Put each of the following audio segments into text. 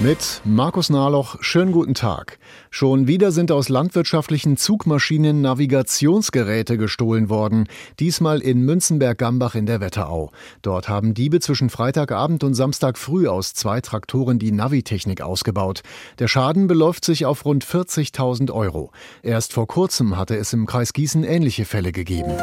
Mit Markus Nahloch, schönen guten Tag. Schon wieder sind aus landwirtschaftlichen Zugmaschinen Navigationsgeräte gestohlen worden. Diesmal in Münzenberg-Gambach in der Wetterau. Dort haben Diebe zwischen Freitagabend und Samstag früh aus zwei Traktoren die Navitechnik ausgebaut. Der Schaden beläuft sich auf rund 40.000 Euro. Erst vor kurzem hatte es im Kreis Gießen ähnliche Fälle gegeben.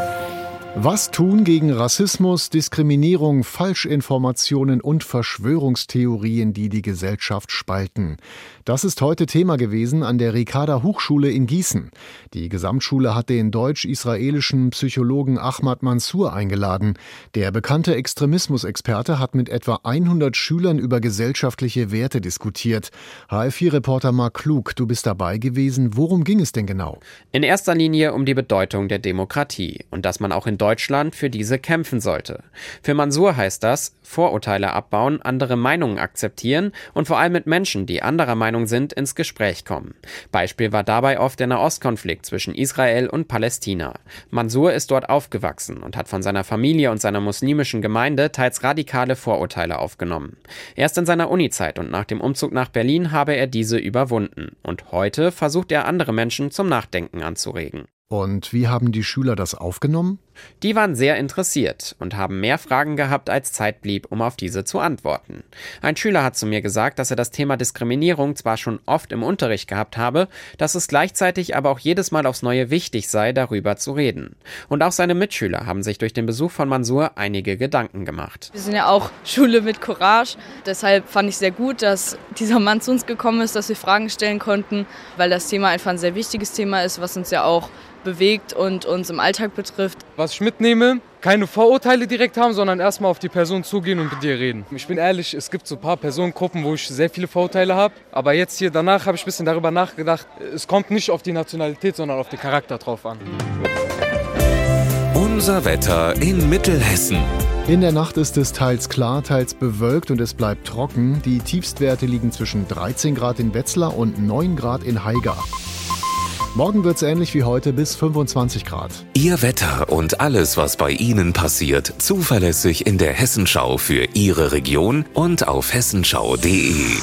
Was tun gegen Rassismus, Diskriminierung, Falschinformationen und Verschwörungstheorien, die die Gesellschaft spalten? Das ist heute Thema gewesen an der Ricarda Hochschule in Gießen. Die Gesamtschule hat den deutsch-israelischen Psychologen Ahmad Mansour eingeladen. Der bekannte Extremismusexperte hat mit etwa 100 Schülern über gesellschaftliche Werte diskutiert. HF4-Reporter Mark Klug, du bist dabei gewesen. Worum ging es denn genau? In erster Linie um die Bedeutung der Demokratie und dass man auch in Deutschland für diese kämpfen sollte. Für Mansur heißt das, Vorurteile abbauen, andere Meinungen akzeptieren und vor allem mit Menschen, die anderer Meinung sind, ins Gespräch kommen. Beispiel war dabei oft der Nahostkonflikt zwischen Israel und Palästina. Mansur ist dort aufgewachsen und hat von seiner Familie und seiner muslimischen Gemeinde teils radikale Vorurteile aufgenommen. Erst in seiner Unizeit und nach dem Umzug nach Berlin habe er diese überwunden. Und heute versucht er andere Menschen zum Nachdenken anzuregen. Und wie haben die Schüler das aufgenommen? Die waren sehr interessiert und haben mehr Fragen gehabt, als Zeit blieb, um auf diese zu antworten. Ein Schüler hat zu mir gesagt, dass er das Thema Diskriminierung zwar schon oft im Unterricht gehabt habe, dass es gleichzeitig aber auch jedes Mal aufs Neue wichtig sei, darüber zu reden. Und auch seine Mitschüler haben sich durch den Besuch von Mansur einige Gedanken gemacht. Wir sind ja auch Schule mit Courage. Deshalb fand ich sehr gut, dass dieser Mann zu uns gekommen ist, dass wir Fragen stellen konnten, weil das Thema einfach ein sehr wichtiges Thema ist, was uns ja auch bewegt und uns im Alltag betrifft. Was ich mitnehme, keine Vorurteile direkt haben, sondern erstmal auf die Person zugehen und mit dir reden. Ich bin ehrlich, es gibt so ein paar Personengruppen, wo ich sehr viele Vorurteile habe. Aber jetzt hier danach habe ich ein bisschen darüber nachgedacht. Es kommt nicht auf die Nationalität, sondern auf den Charakter drauf an. Unser Wetter in Mittelhessen. In der Nacht ist es teils klar, teils bewölkt und es bleibt trocken. Die Tiefstwerte liegen zwischen 13 Grad in Wetzlar und 9 Grad in Haiger. Morgen wird es ähnlich wie heute bis 25 Grad. Ihr Wetter und alles, was bei Ihnen passiert, zuverlässig in der Hessenschau für Ihre Region und auf hessenschau.de.